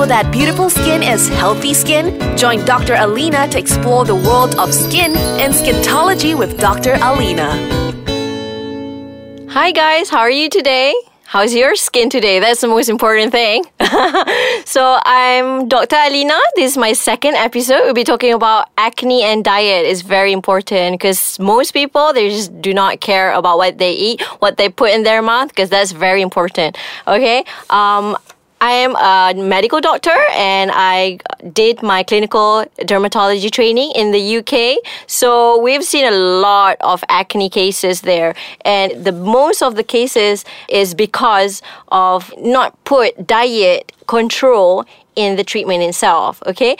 know that beautiful skin is healthy skin? Join Dr. Alina to explore the world of skin and skintology with Dr. Alina. Hi, guys. How are you today? How's your skin today? That's the most important thing. so, I'm Dr. Alina. This is my second episode. We'll be talking about acne and diet. It's very important because most people, they just do not care about what they eat, what they put in their mouth, because that's very important. Okay? Um, I am a medical doctor and I did my clinical dermatology training in the UK. So we've seen a lot of acne cases there. And the most of the cases is because of not put diet control in the treatment itself. Okay.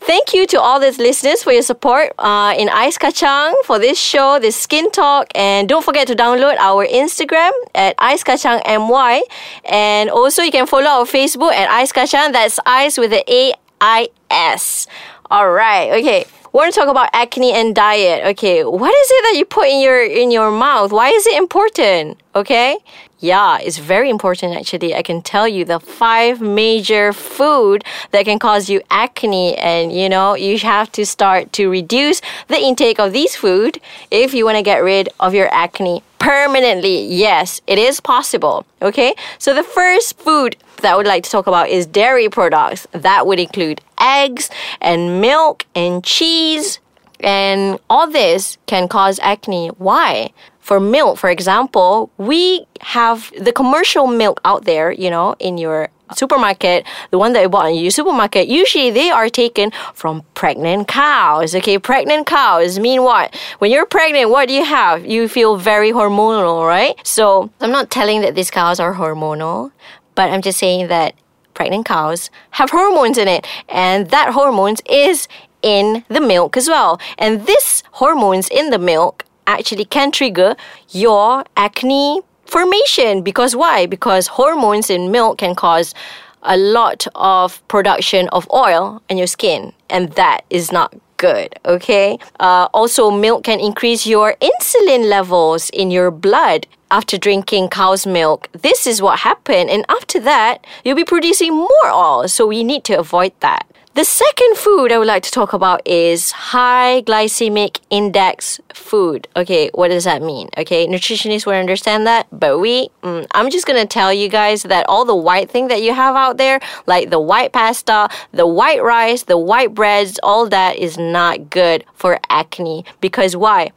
Thank you to all these listeners for your support uh, in Ais Kacang for this show, this Skin Talk. And don't forget to download our Instagram at Ais Kacang MY. And also you can follow our Facebook at Ais Kacang. That's Ice with the A I S. All right. Okay. We want to talk about acne and diet. Okay, what is it that you put in your in your mouth? Why is it important? Okay, yeah, it's very important actually. I can tell you the five major food that can cause you acne and you know, you have to start to reduce the intake of these food if you want to get rid of your acne permanently. Yes, it is possible. Okay? So the first food that I would like to talk about is dairy products. That would include eggs and milk and cheese and all this can cause acne. Why? for milk, for example, we have the commercial milk out there, you know, in your supermarket, the one that you bought in your supermarket, usually they are taken from pregnant cows. Okay, pregnant cows mean what? When you're pregnant, what do you have? You feel very hormonal, right? So I'm not telling that these cows are hormonal, but I'm just saying that pregnant cows have hormones in it, and that hormones is in the milk as well. And this hormones in the milk actually can trigger your acne formation. Because why? Because hormones in milk can cause a lot of production of oil in your skin, and that is not good. Okay. Uh, also, milk can increase your insulin levels in your blood after drinking cow's milk. This is what happened, and after that, you'll be producing more oil. So we need to avoid that. The second food I would like to talk about is high glycemic index food. Okay, what does that mean? Okay, nutritionists will understand that, but we, mm, I'm just gonna tell you guys that all the white thing that you have out there, like the white pasta, the white rice, the white breads, all that is not good for acne. Because why?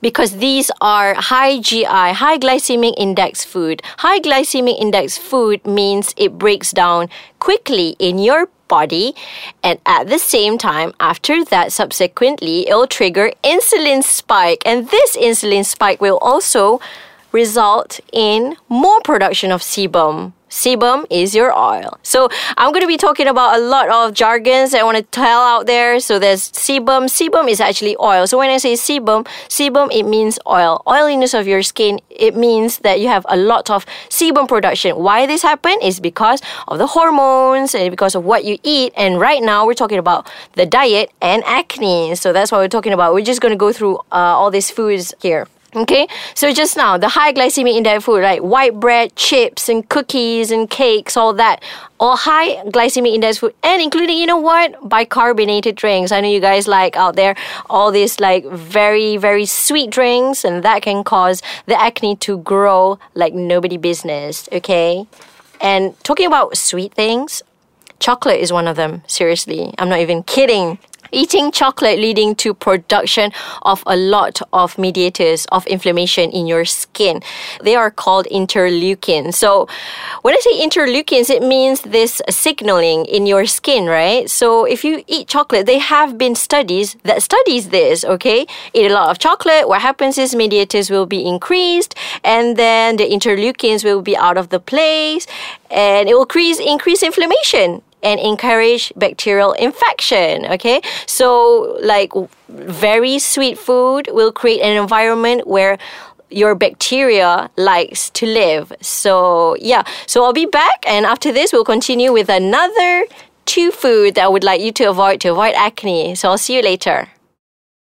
Because these are high GI, high glycemic index food. High glycemic index food means it breaks down quickly in your body and at the same time after that subsequently it'll trigger insulin spike and this insulin spike will also result in more production of sebum sebum is your oil. So I'm going to be talking about a lot of jargons I want to tell out there. So there's sebum. Sebum is actually oil. So when I say sebum, sebum it means oil. Oiliness of your skin, it means that you have a lot of sebum production. Why this happen is because of the hormones and because of what you eat. And right now we're talking about the diet and acne. So that's what we're talking about. We're just going to go through uh, all these foods here. Okay, so just now the high glycemic index food, right? White bread, chips, and cookies and cakes, all that, all high glycemic index food, and including you know what, bicarbonated drinks. I know you guys like out there all these like very very sweet drinks, and that can cause the acne to grow like nobody business. Okay, and talking about sweet things, chocolate is one of them. Seriously, I'm not even kidding. Eating chocolate leading to production of a lot of mediators of inflammation in your skin. They are called interleukins. So when I say interleukins, it means this signaling in your skin, right? So if you eat chocolate, they have been studies that studies this, okay? Eat a lot of chocolate, what happens is mediators will be increased and then the interleukins will be out of the place and it will increase increase inflammation and encourage bacterial infection. Okay, so like very sweet food will create an environment where your bacteria likes to live. So yeah, so I'll be back, and after this, we'll continue with another two food that I would like you to avoid to avoid acne. So I'll see you later.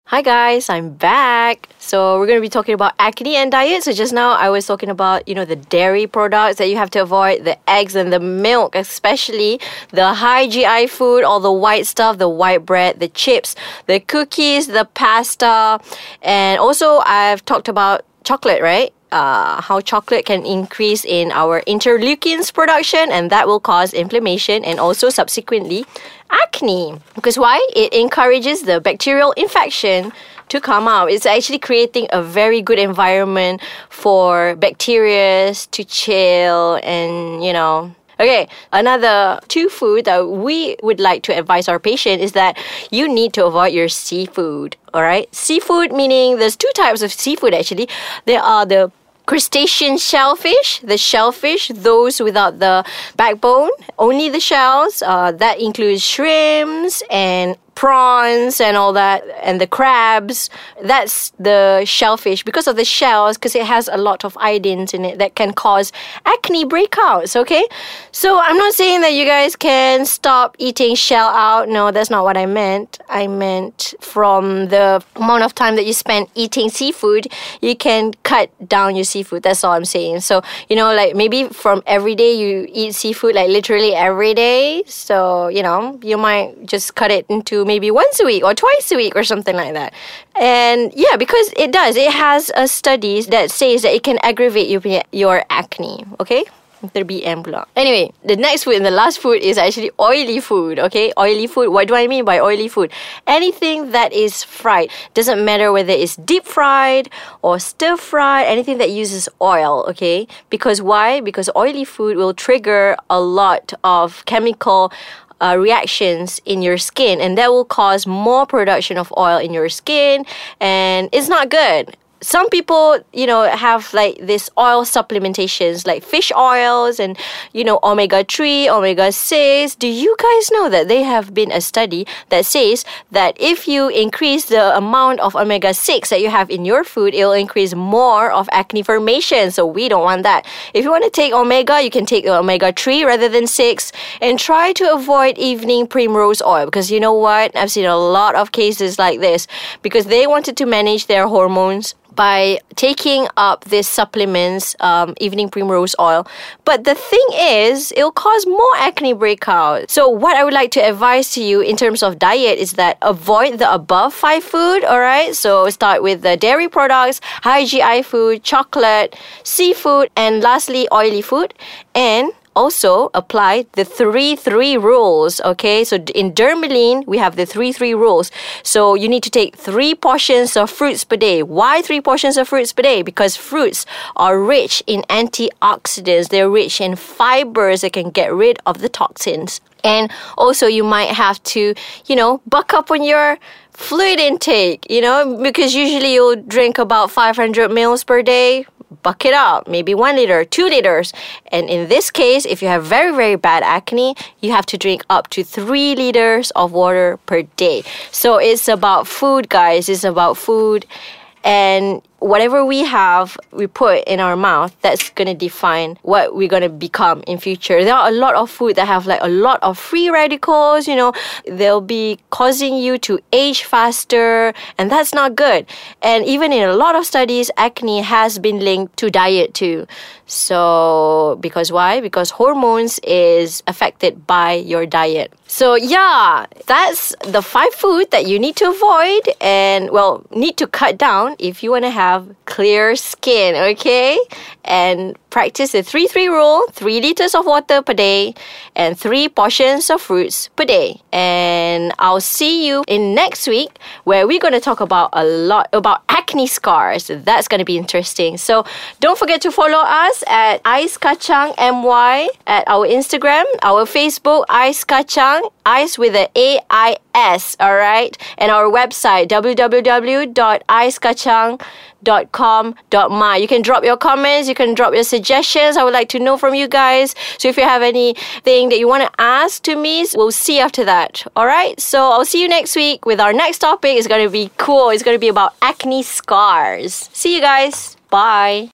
Hi guys, I'm back. So we're going to be talking about acne and diet. So just now I was talking about, you know, the dairy products that you have to avoid, the eggs and the milk, especially the high GI food, all the white stuff, the white bread, the chips, the cookies, the pasta, and also I've talked about chocolate, right? Uh, how chocolate can increase in our interleukins production, and that will cause inflammation and also subsequently acne. Because why? It encourages the bacterial infection to come out. It's actually creating a very good environment for bacteria to chill and, you know, Okay, another two food that we would like to advise our patient is that you need to avoid your seafood. All right, seafood meaning there's two types of seafood actually. There are the crustacean shellfish, the shellfish, those without the backbone, only the shells. Uh, that includes shrimps and prawns and all that and the crabs that's the shellfish. Because of the shells because it has a lot of iodines in it that can cause acne breakouts okay? So i'm not saying that you guys can stop eating shell out. No that's not what i meant. I meant from the amount of time that you spend eating seafood you can cut down your seafood. That's all i'm saying. So you know like maybe from every day you eat seafood like literally every day. So you know you might just cut it into maybe once a week or twice a week or something like that. And yeah, because it does. It has a studies that says that it can aggravate your, your acne. Okay? Terbiam pula. Anyway, the next food and the last food is actually oily food. Okay, oily food. What do I mean by oily food? Anything that is fried. Doesn't matter whether it's deep fried or stir fried. Anything that uses oil. Okay, because why? Because oily food will trigger a lot of chemical uh, reactions in your skin, and that will cause more production of oil in your skin, and it's not good some people, you know, have like this oil supplementations like fish oils and, you know, omega 3, omega 6. Do you guys know that they have been a study that says that if you increase the amount of omega 6 that you have in your food, it'll increase more of acne formation. So we don't want that. If you want to take omega, you can take omega 3 rather than 6 and try to avoid evening primrose oil because you know what? I've seen a lot of cases like this because they wanted to manage their hormones by taking up these supplements, um, evening primrose oil. But the thing is, it'll cause more acne breakout. So, what I would like to advise to you in terms of diet is that avoid the above five food, all right? So, start with the dairy products, high GI food, chocolate, seafood, and lastly, oily food. And also apply the 3 3 rules. Okay, so in Dermalene, we have the 3 3 rules. So you need to take three portions of fruits per day. Why three portions of fruits per day? Because fruits are rich in antioxidants, they're rich in fibers that can get rid of the toxins. And also, you might have to, you know, buck up on your fluid intake, you know, because usually you'll drink about 500 mils per day, bucket up, maybe one liter, two liters. And in this case, if you have very, very bad acne, you have to drink up to three liters of water per day. So it's about food, guys. It's about food. And whatever we have, we put in our mouth, that's going to define what we're going to become in future. There are a lot of food that have like a lot of free radicals, you know, they'll be causing you to age faster, and that's not good. And even in a lot of studies, acne has been linked to diet too. So, because why? Because hormones is affected by your diet. So, yeah, that's the five food that you need to avoid and well, need to cut down if you want to have have clear skin, okay? And practice the 3 3 rule 3 liters of water per day and 3 portions of fruits per day. And I'll see you in next week where we're going to talk about a lot about acne scars. That's going to be interesting. So don't forget to follow us at Ais Kacang MY at our Instagram, our Facebook, Ais Kacang, Ice with a A I S, all right? And our website, www.icekacang.com.my. You can drop your comments, you can drop your suggestions. I would like to know from you guys. So if you have anything that you want to ask to me, we'll see after that, all right? So I'll see you next week with our next topic. It's going to be cool. It's going to be about acne scars. See you guys. Bye.